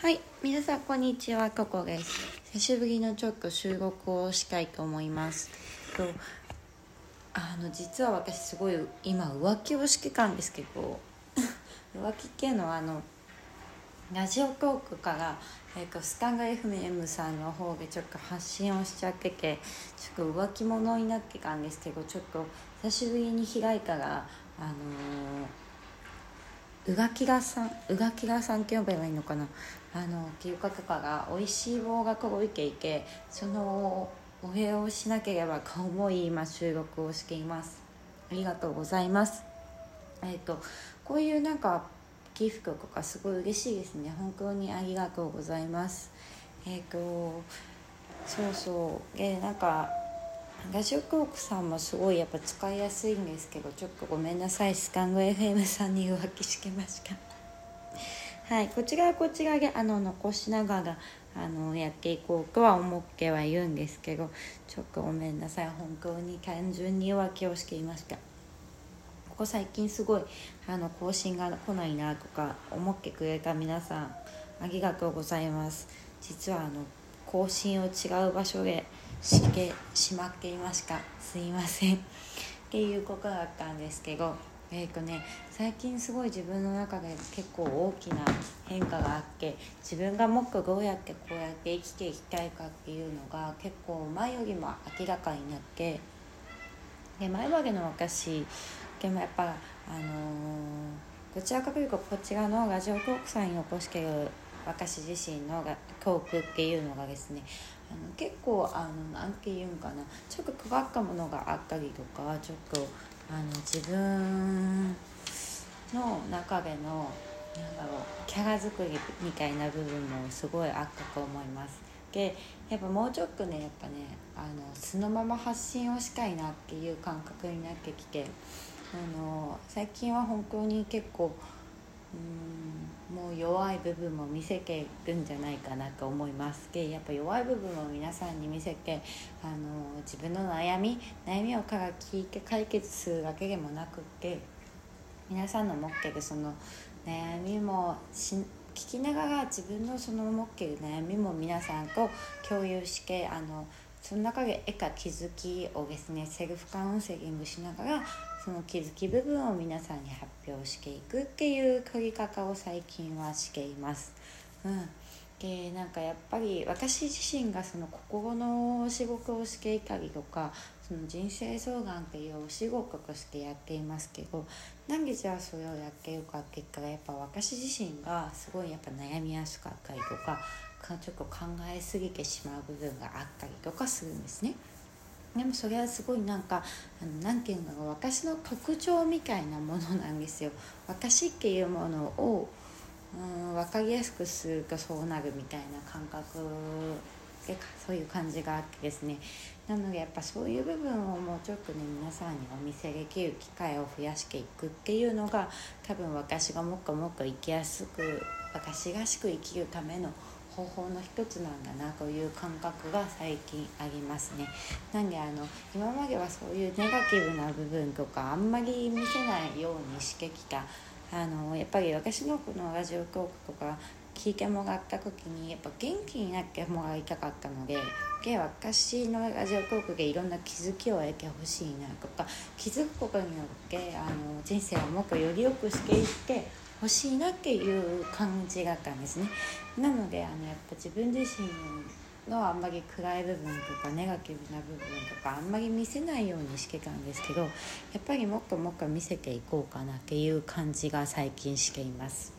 はい、皆さんこんにちは、ココです。久しぶりのちょっと収録をしたいと思います。とあの実は私すごい今浮気をしてたんですけど 浮気っていうのはあのラジオトークから、えー、とスタンガ FM さんの方でちょっと発信をしちゃっててちょっと浮気者になってたんですけどちょっと久しぶりに開いたらあのー、うがさんうがきらさんって呼べばいいのかな？あのっていう方から美味しい棒が届いていてそのお礼をしなければと思い今収録をしています。ありがとうございます。えっ、とこういうなんかギフトとかすごい嬉しいですね。本当にありがとうございます。えっ、とそうそう。でなんかラジオトークさんもすごいやっぱ使いやすいんですけどちょっとごめんなさい。スカング FM さんに浮気してました。はいこちらはこちらであの残しながらあのやっていこうとは思ってはいるんですけどちょっとごめんなさい本当に単純に浮気をしていました。ここ最近すごいあの更新が来ないなとか思ってくれた皆さんありがとうございます。実はあの更新を違う場所でしてしまっていました。すいません。っていうことだったんですけどえーとね、最近すごい自分の中で結構大きな変化があって自分がもっとどうやってこうやって生きていきたいかっていうのが結構前よりも明らかになってで前までの私でもやっぱあのー、どちらかというとこちらのラジオトークさんに残してる私自身のトークっていうのがですねあの結構あのなんていうんかなちょっと変わったものがあったりとかちょっとあの自分の中でのなんだろうキャラ作りみたいな部分もすごいあったと思います。でやっぱもうちょっとねやっぱねあの素のまま発信をしたいなっていう感覚になってきてあの最近は本当に結構うん。もう弱い部分も見せてるんじゃないかなと思います。でやっぱ弱い部分を皆さんに見せてあの自分の悩み悩みをから聞いて解決するだけでもなくって皆さんの持ってるその悩みもし聞きながら自分のその持ってる悩みも皆さんと共有してあのその中で得た気づきをですねセルフカウンセリングしながらその気づき部分を皆さんに発表していくっていう繰り方を最近はしています。うんでなんかやっぱり私自身がその心の仕事をしていたりとかその人生相談っていうお仕事としてやっていますけどなんでじゃあそれをやってるかって言ったらやっぱ私自身がすごいやっぱ悩みやすかったりとかちょっと考えすぎてしまう部分があったりとかするんですね。でもそれはすごいなんか何て言うんだろう私の特徴みたいなものなんですよ。私っていうものをうん分かりやすくするとそうなるみたいな感覚でそういう感じがあってですね。なのでやっぱそういう部分をもうちょっとね皆さんにお見せできる機会を増やしていくっていうのが多分私がもっともっと生きやすく私らしく生きるための方法の一つなんだなという感覚が最近ありますね。なんであの今まではそういうネガティブな部分とかあんまり見せないようにしてきた。あのやっぱり私のこのラジオトークとか聞いてもらった時にやっぱ元気になってもらいたかったのでで私のラジオトークでいろんな気づきを得てほしいなとか気づくことによってあの人生をもっとより良くしていってほしいなっていう感じだったんですね。なのであのやっぱ自分自身のあんまり暗い部分とかネガティブな部分とかあんまり見せないようにしてたんですけどやっぱりもっともっと見せていこうかなっていう感じが最近しています。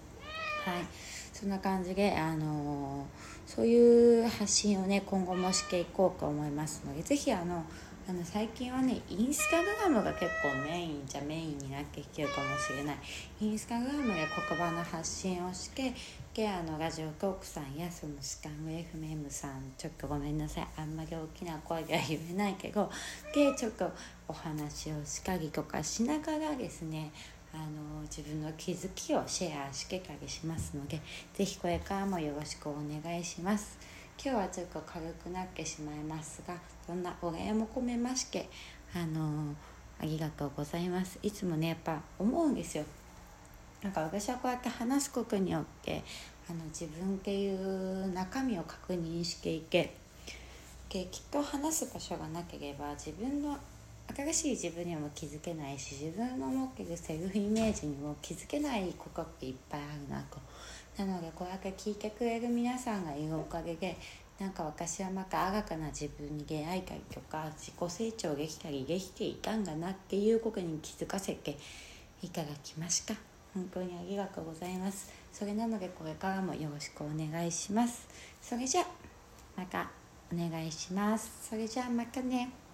はい。そんな感じであのそういう発信をね今後もしていこうと思いますので是非あのあの最近はねインスタグラムが結構メインじゃメインになってきてるかもしれない。インスタグラムで言葉の発信をしてであのラジオトークさんやそのスカング FM さんちょっとごめんなさい。あんまり大きな声では言えないけどでちょっとお話をしたりとかしながらですねあの自分の気づきをシェアしてたりしますので是非これからもよろしくお願いします。今日はちょっと軽くなってしまいますがそんなお礼も込めましてあのありがとうございますいつもねやっぱ思うんですよなんか私はこうやって話すことによってあの自分っていう中身を確認していけできっと話す場所がなければ自分の新しい自分にも気づけないし自分の持ってるセルフイメージにも気づけないことっていっぱいあるなと。なのでこうやって聞いてくれる皆さんがいるおかげでなんか私はまた新たな自分に出会えたりとか自己成長できたりできていたんだなっていうことに気づかせていただきました。本当にありがとうございます。それなのでこれからもよろしくお願いします。それじゃまたお願いします。それじゃあまたね。